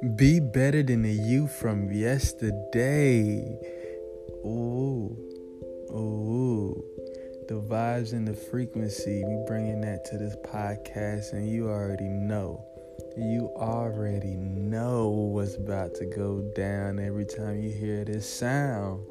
Be better than the you from yesterday. Ooh, ooh. The vibes and the frequency, we bringing that to this podcast, and you already know. You already know what's about to go down every time you hear this sound.